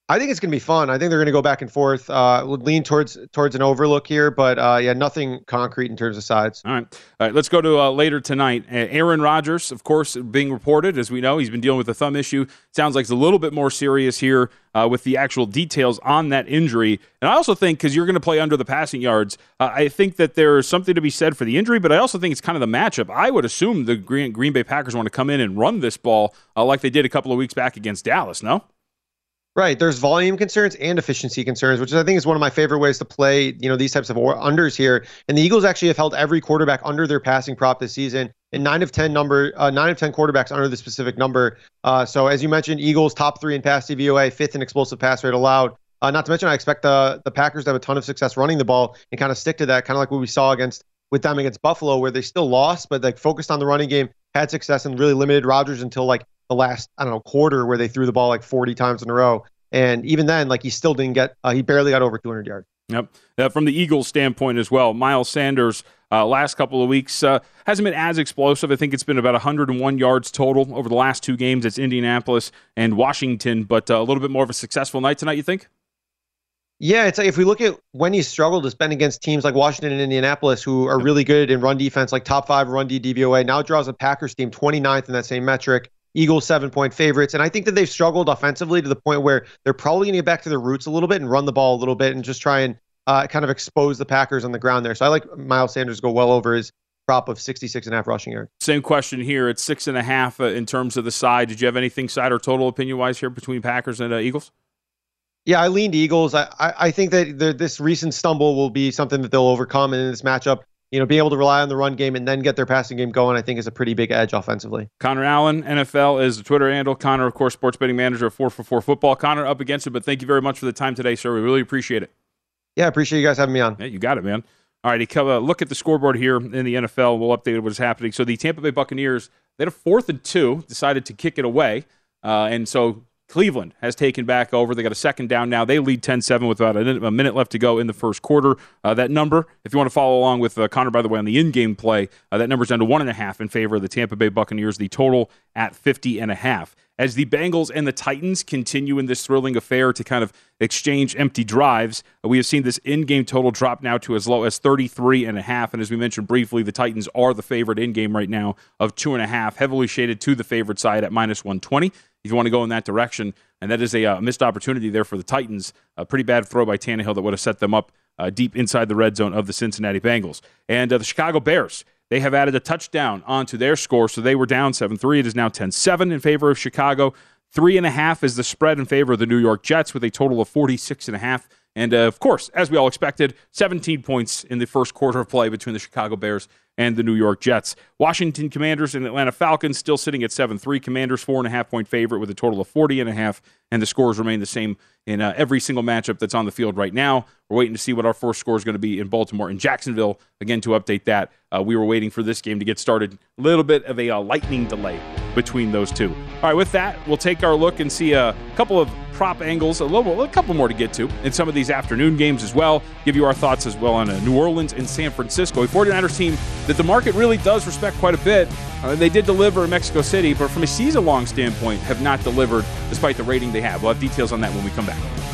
I think it's going to be fun. I think they're going to go back and forth. Uh, lean towards towards an overlook here, but uh, yeah, nothing concrete in terms of sides. All right, all right. Let's go to uh, later tonight. Aaron Rodgers, of course, being reported as we know, he's been dealing with a thumb issue. Sounds like it's a little bit more serious here uh, with the actual details on that injury. And I also think because you're going to play under the passing yards, uh, I think that there's something to be said for the injury. But I also think it's kind of the matchup. I would assume the Green, Green Bay Packers want to come in and run this ball uh, like they did a couple of weeks back against Dallas. No. Right. There's volume concerns and efficiency concerns, which I think is one of my favorite ways to play, you know, these types of unders here. And the Eagles actually have held every quarterback under their passing prop this season. And nine of ten number, uh, nine of ten quarterbacks under the specific number. Uh, so as you mentioned, Eagles top three in pass DVOA, fifth in explosive pass rate allowed. Uh, not to mention, I expect the the Packers to have a ton of success running the ball and kind of stick to that, kind of like what we saw against with them against Buffalo, where they still lost, but like focused on the running game, had success, and really limited Rodgers until like the last I don't know quarter where they threw the ball like 40 times in a row. And even then, like he still didn't get, uh, he barely got over 200 yards. Yep. Uh, from the Eagles' standpoint as well, Miles Sanders, uh, last couple of weeks, uh, hasn't been as explosive. I think it's been about 101 yards total over the last two games. It's Indianapolis and Washington, but uh, a little bit more of a successful night tonight, you think? Yeah, it's like if we look at when he's struggled, it's been against teams like Washington and Indianapolis, who are really good in run defense, like top five run D DVOA. Now draws a Packers team 29th in that same metric. Eagles seven point favorites. And I think that they've struggled offensively to the point where they're probably going to get back to their roots a little bit and run the ball a little bit and just try and uh, kind of expose the Packers on the ground there. So I like Miles Sanders go well over his prop of 66 and a half rushing yards. Same question here. It's six and a half uh, in terms of the side. Did you have anything side or total opinion wise here between Packers and uh, Eagles? Yeah, I leaned Eagles. I, I, I think that the, this recent stumble will be something that they'll overcome in this matchup you know, being able to rely on the run game and then get their passing game going, I think is a pretty big edge offensively. Connor Allen, NFL is the Twitter handle. Connor, of course, sports betting manager of 4 for 4 football. Connor, up against it, but thank you very much for the time today, sir. We really appreciate it. Yeah, I appreciate you guys having me on. Yeah, you got it, man. All right, come, uh, look at the scoreboard here in the NFL. We'll update what's happening. So the Tampa Bay Buccaneers, they had a fourth and two, decided to kick it away. Uh, and so Cleveland has taken back over. They got a second down now. They lead 10 7 with about a minute left to go in the first quarter. Uh, that number, if you want to follow along with uh, Connor, by the way, on the in game play, uh, that number's down to 1.5 in favor of the Tampa Bay Buccaneers, the total at 50 and a half. As the Bengals and the Titans continue in this thrilling affair to kind of exchange empty drives, uh, we have seen this in-game total drop now to as low as 33 and a half. And as we mentioned briefly, the Titans are the favorite in-game right now of two and a half, heavily shaded to the favorite side at minus 120 if you want to go in that direction. And that is a uh, missed opportunity there for the Titans. A pretty bad throw by Tannehill that would have set them up uh, deep inside the red zone of the Cincinnati Bengals. And uh, the Chicago Bears, they have added a touchdown onto their score. So they were down 7 3. It is now 10 7 in favor of Chicago. Three and a half is the spread in favor of the New York Jets with a total of 46 and a half. And uh, of course, as we all expected, 17 points in the first quarter of play between the Chicago Bears and the New York Jets. Washington Commanders and Atlanta Falcons still sitting at 7 3. Commanders, four and a half point favorite with a total of 40 and a half. And the scores remain the same in uh, every single matchup that's on the field right now. We're waiting to see what our first score is going to be in Baltimore and Jacksonville. Again, to update that, uh, we were waiting for this game to get started. A little bit of a uh, lightning delay between those two. All right, with that, we'll take our look and see a couple of prop angles, a little, a couple more to get to in some of these afternoon games as well. Give you our thoughts as well on uh, New Orleans and San Francisco, a 49ers team that the market really does respect quite a bit. Uh, they did deliver in Mexico City, but from a season long standpoint, have not delivered despite the rating they have. We'll have details on that when we come back.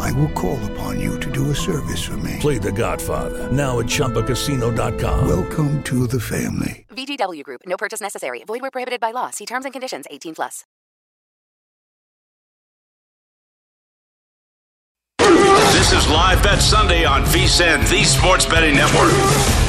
I will call upon you to do a service for me. Play The Godfather now at ChumbaCasino.com. Welcome to the family. VGW Group. No purchase necessary. Void where prohibited by law. See terms and conditions. 18 plus. This is Live Bet Sunday on VSIN, the Sports Betting Network.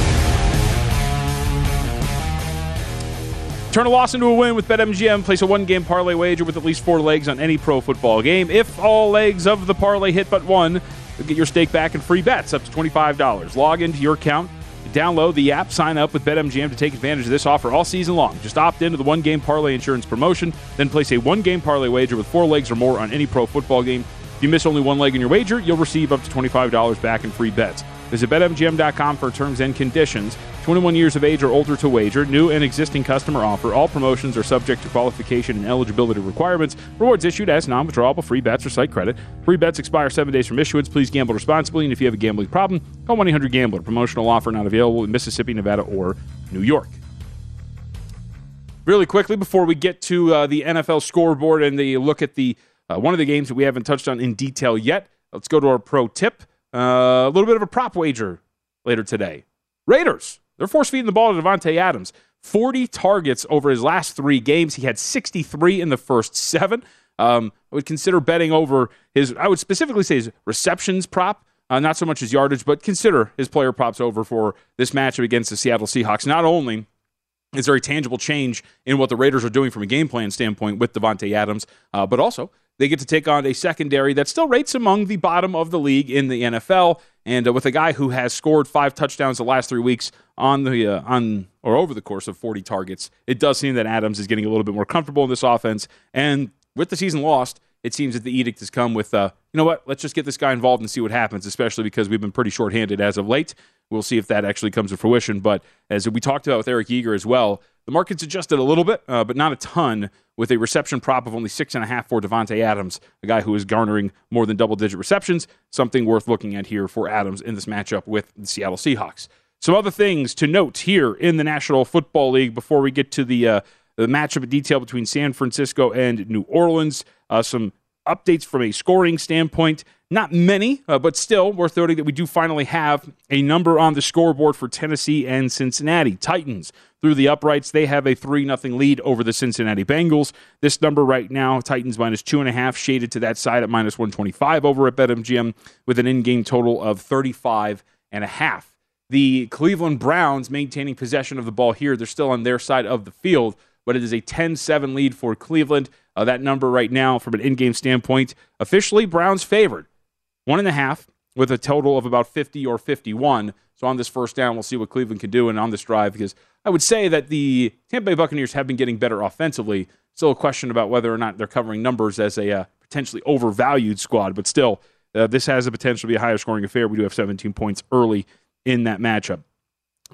Turn a loss into a win with BetMGM. Place a one game parlay wager with at least four legs on any pro football game. If all legs of the parlay hit but one, you'll get your stake back and free bets up to $25. Log into your account, download the app, sign up with BetMGM to take advantage of this offer all season long. Just opt into the one game parlay insurance promotion, then place a one game parlay wager with four legs or more on any pro football game. If you miss only one leg in your wager, you'll receive up to $25 back in free bets. Visit BetMGM.com for terms and conditions. 21 years of age or older to wager. New and existing customer offer. All promotions are subject to qualification and eligibility requirements. Rewards issued as non-withdrawable free bets or site credit. Free bets expire seven days from issuance. Please gamble responsibly. And if you have a gambling problem, call 1-800-GAMBLER. Promotional offer not available in Mississippi, Nevada, or New York. Really quickly before we get to uh, the NFL scoreboard and the look at the uh, one of the games that we haven't touched on in detail yet, let's go to our pro tip. Uh, a little bit of a prop wager later today. Raiders they're force feeding the ball to Davante Adams. 40 targets over his last three games. He had 63 in the first seven. Um, I would consider betting over his, I would specifically say his receptions prop, uh, not so much his yardage, but consider his player props over for this matchup against the Seattle Seahawks. Not only is there a tangible change in what the Raiders are doing from a game plan standpoint with Davante Adams, uh, but also they get to take on a secondary that still rates among the bottom of the league in the NFL, and uh, with a guy who has scored five touchdowns the last three weeks on the uh, on or over the course of 40 targets, it does seem that Adams is getting a little bit more comfortable in this offense. And with the season lost, it seems that the edict has come with, uh, you know what, let's just get this guy involved and see what happens, especially because we've been pretty shorthanded as of late. We'll see if that actually comes to fruition. But as we talked about with Eric Eager as well, the market's adjusted a little bit, uh, but not a ton, with a reception prop of only six and a half for Davante Adams, a guy who is garnering more than double-digit receptions. Something worth looking at here for Adams in this matchup with the Seattle Seahawks. Some other things to note here in the National Football League before we get to the uh, the matchup detail between San Francisco and New Orleans. Uh, some updates from a scoring standpoint. Not many, uh, but still worth noting that we do finally have a number on the scoreboard for Tennessee and Cincinnati. Titans through the uprights, they have a 3 0 lead over the Cincinnati Bengals. This number right now, Titans minus 2.5, shaded to that side at minus 125 over at BetMGM with an in game total of 35 and a half. The Cleveland Browns maintaining possession of the ball here. They're still on their side of the field, but it is a 10 7 lead for Cleveland. Uh, that number right now, from an in game standpoint, officially Browns favored. One and a half with a total of about 50 or 51. So on this first down, we'll see what Cleveland can do. And on this drive, because I would say that the Tampa Bay Buccaneers have been getting better offensively. Still a question about whether or not they're covering numbers as a uh, potentially overvalued squad, but still, uh, this has the potential to be a higher scoring affair. We do have 17 points early in that matchup.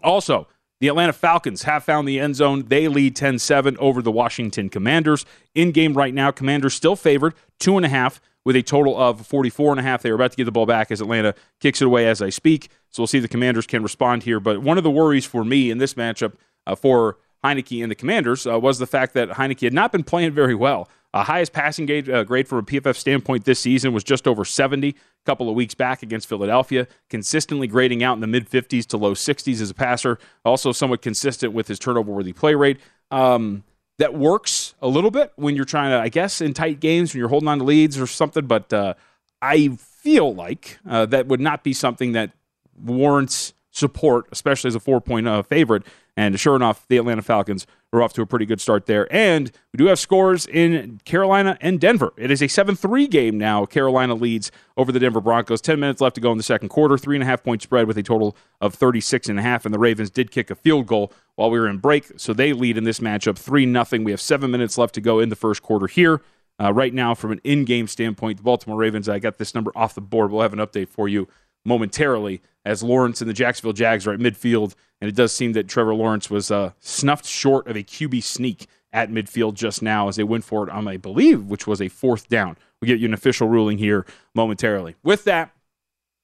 Also, the Atlanta Falcons have found the end zone. They lead 10 7 over the Washington Commanders. In game right now, Commanders still favored, two and a half, with a total of 44 and a half. They are about to get the ball back as Atlanta kicks it away as I speak. So we'll see if the Commanders can respond here. But one of the worries for me in this matchup uh, for Heinicke and the Commanders uh, was the fact that Heinicke had not been playing very well. Uh, highest passing grade, uh, grade from a PFF standpoint this season was just over 70 a couple of weeks back against Philadelphia, consistently grading out in the mid 50s to low 60s as a passer, also somewhat consistent with his turnover worthy play rate. Um, that works a little bit when you're trying to, I guess, in tight games when you're holding on to leads or something, but uh, I feel like uh, that would not be something that warrants support, especially as a four point uh, favorite. And sure enough, the Atlanta Falcons are off to a pretty good start there. And we do have scores in Carolina and Denver. It is a 7 3 game now. Carolina leads over the Denver Broncos. 10 minutes left to go in the second quarter. Three and a half point spread with a total of 36 and a half. And the Ravens did kick a field goal while we were in break. So they lead in this matchup 3 0. We have seven minutes left to go in the first quarter here. Uh, right now, from an in game standpoint, the Baltimore Ravens, I got this number off the board. We'll have an update for you momentarily as Lawrence and the Jacksonville Jags are at midfield. And it does seem that Trevor Lawrence was uh, snuffed short of a QB sneak at midfield just now as they went for it on, I believe, which was a fourth down. We'll get you an official ruling here momentarily. With that,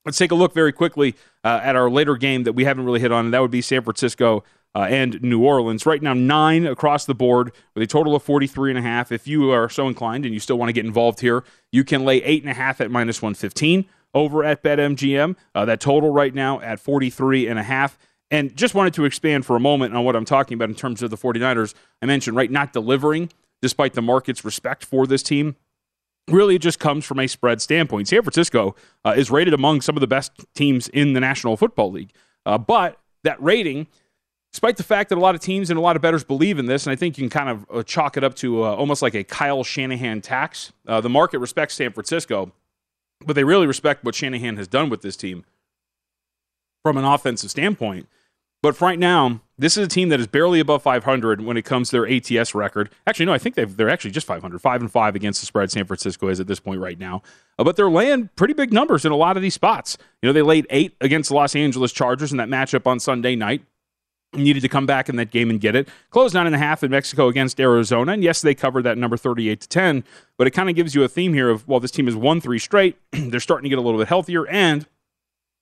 let's take a look very quickly uh, at our later game that we haven't really hit on, and that would be San Francisco uh, and New Orleans. Right now, nine across the board with a total of 43 and a half. If you are so inclined and you still want to get involved here, you can lay eight and a half at minus 115 over at BetMGM. Uh, that total right now at 43 and a half. And just wanted to expand for a moment on what I'm talking about in terms of the 49ers. I mentioned, right, not delivering despite the market's respect for this team. Really, it just comes from a spread standpoint. San Francisco uh, is rated among some of the best teams in the National Football League. Uh, but that rating, despite the fact that a lot of teams and a lot of bettors believe in this, and I think you can kind of uh, chalk it up to uh, almost like a Kyle Shanahan tax, uh, the market respects San Francisco but they really respect what Shanahan has done with this team from an offensive standpoint. But right now, this is a team that is barely above 500 when it comes to their ATS record. Actually, no, I think they're actually just 500, five and five against the spread. San Francisco is at this point right now, uh, but they're laying pretty big numbers in a lot of these spots. You know, they laid eight against the Los Angeles Chargers in that matchup on Sunday night needed to come back in that game and get it. Closed nine and a half in Mexico against Arizona, and yes, they covered that number thirty-eight to ten. But it kind of gives you a theme here of well, this team has won three straight. <clears throat> they're starting to get a little bit healthier, and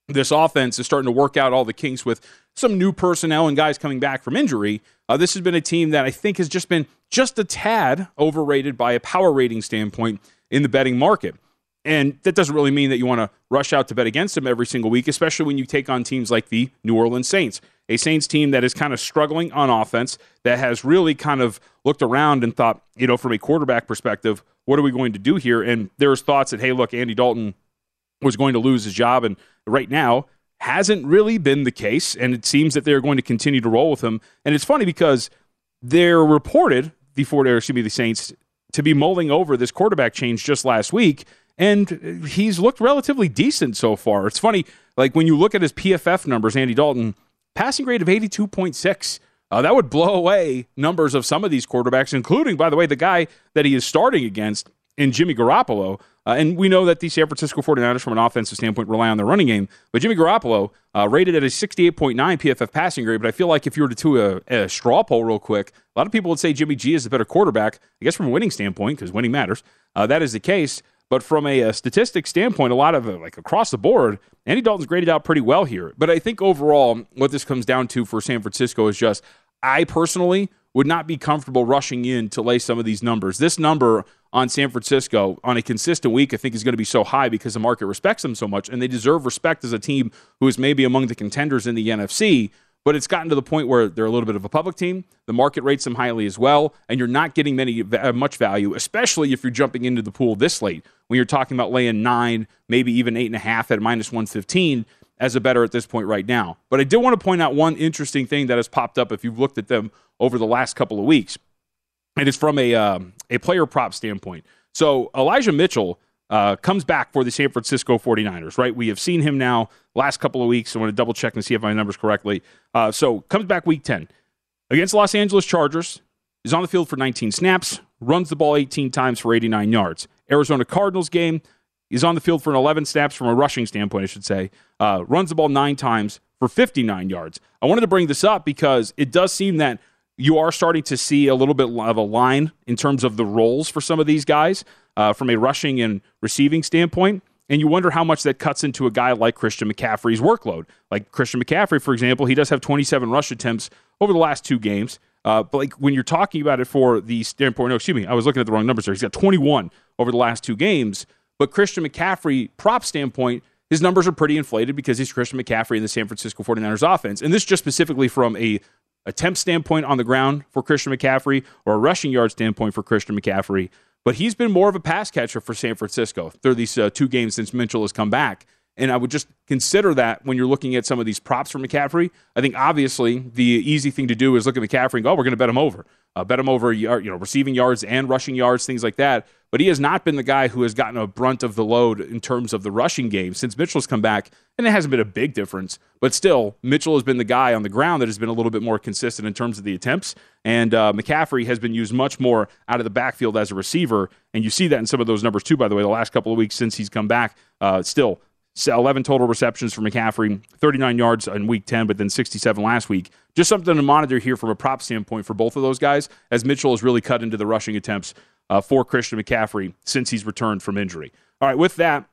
this offense is starting to work out all the kinks with some new personnel and guys coming back from injury. Uh, this has been a team that I think has just been just a tad overrated by a power rating standpoint in the betting market. And that doesn't really mean that you want to rush out to bet against them every single week, especially when you take on teams like the New Orleans Saints a Saints team that is kind of struggling on offense, that has really kind of looked around and thought, you know, from a quarterback perspective, what are we going to do here? And there's thoughts that, hey, look, Andy Dalton was going to lose his job. And right now, hasn't really been the case. And it seems that they're going to continue to roll with him. And it's funny because they're reported, the Ford, or excuse me, the Saints, to be mulling over this quarterback change just last week. And he's looked relatively decent so far. It's funny, like when you look at his PFF numbers, Andy Dalton, passing grade of 82.6. Uh, that would blow away numbers of some of these quarterbacks, including, by the way, the guy that he is starting against in Jimmy Garoppolo. Uh, and we know that the San Francisco 49ers, from an offensive standpoint, rely on their running game. But Jimmy Garoppolo uh, rated at a 68.9 PFF passing grade. But I feel like if you were to do a, a, straw poll real quick, a lot of people would say Jimmy G is the better quarterback. I guess from a winning standpoint, because winning matters. Uh, that is the case. But from a, a standpoint, a lot of uh, like across the board, Andy Dalton's graded out pretty well here. But I think overall, what this comes down to for San Francisco is just I personally would not be comfortable rushing in to lay some of these numbers. This number on San Francisco on a consistent week, I think, is going to be so high because the market respects them so much, and they deserve respect as a team who is maybe among the contenders in the NFC. But it's gotten to the point where they're a little bit of a public team. The market rates them highly as well, and you're not getting many uh, much value, especially if you're jumping into the pool this late when you're talking about laying nine, maybe even eight and a half at minus 115 as a better at this point right now. But I did want to point out one interesting thing that has popped up if you've looked at them over the last couple of weeks. And it's from a, um, a player prop standpoint. So Elijah Mitchell uh, comes back for the San Francisco 49ers, right? We have seen him now last couple of weeks. I want to double check and see if my numbers correctly. Uh, so comes back week 10 against Los Angeles Chargers. He's on the field for 19 snaps, runs the ball 18 times for 89 yards. Arizona Cardinals game, he's on the field for an 11 snaps from a rushing standpoint, I should say. Uh, runs the ball nine times for 59 yards. I wanted to bring this up because it does seem that you are starting to see a little bit of a line in terms of the roles for some of these guys uh, from a rushing and receiving standpoint. And you wonder how much that cuts into a guy like Christian McCaffrey's workload. Like Christian McCaffrey, for example, he does have 27 rush attempts over the last two games. Uh, but like when you're talking about it for the standpoint, no, excuse me, I was looking at the wrong numbers there. He's got 21 over the last two games. But Christian McCaffrey, prop standpoint, his numbers are pretty inflated because he's Christian McCaffrey in the San Francisco 49ers offense. And this just specifically from a attempt standpoint on the ground for Christian McCaffrey or a rushing yard standpoint for Christian McCaffrey. But he's been more of a pass catcher for San Francisco through these uh, two games since Mitchell has come back. And I would just consider that when you're looking at some of these props for McCaffrey. I think obviously the easy thing to do is look at McCaffrey and go, oh, we're going to bet him over. Uh, bet him over, you know, receiving yards and rushing yards, things like that. But he has not been the guy who has gotten a brunt of the load in terms of the rushing game since Mitchell's come back. And it hasn't been a big difference, but still, Mitchell has been the guy on the ground that has been a little bit more consistent in terms of the attempts. And uh, McCaffrey has been used much more out of the backfield as a receiver. And you see that in some of those numbers too, by the way, the last couple of weeks since he's come back. Uh, still, 11 total receptions for McCaffrey, 39 yards in week 10, but then 67 last week. Just something to monitor here from a prop standpoint for both of those guys, as Mitchell has really cut into the rushing attempts uh, for Christian McCaffrey since he's returned from injury. All right, with that,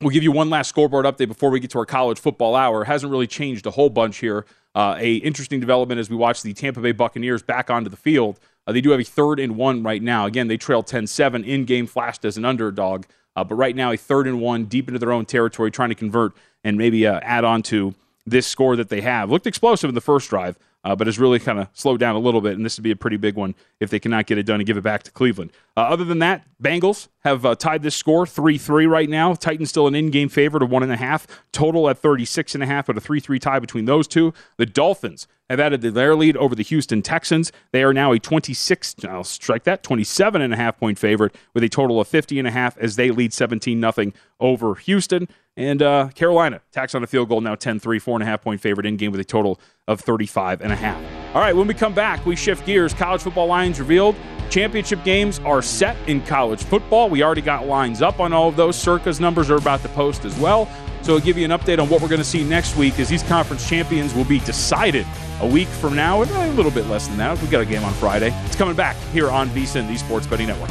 we'll give you one last scoreboard update before we get to our college football hour. Hasn't really changed a whole bunch here. Uh, a interesting development as we watch the Tampa Bay Buccaneers back onto the field. Uh, they do have a third and one right now. Again, they trail 10-7 in game flashed as an underdog. Uh, but right now, a third and one deep into their own territory, trying to convert and maybe uh, add on to this score that they have. Looked explosive in the first drive, uh, but has really kind of slowed down a little bit, and this would be a pretty big one if they cannot get it done and give it back to Cleveland. Uh, other than that, Bengals have uh, tied this score 3 3 right now. Titans still an in game favorite of 1.5, total at 36.5, but a 3 3 tie between those two. The Dolphins have added their lead over the Houston Texans. They are now a 26, I'll strike that, 27 and a half point favorite with a total of 50 and a half as they lead 17 nothing over Houston. And uh, Carolina tacks on a field goal now 10 3, four and a half point favorite in game with a total of 35 and a half. All right, when we come back, we shift gears. College football lines revealed. Championship games are set in college football. We already got lines up on all of those. Circa's numbers are about to post as well. So I'll give you an update on what we're going to see next week as these conference champions will be decided a week from now, a little bit less than that. We've got a game on Friday. It's coming back here on VSIN, the Sports Betting Network.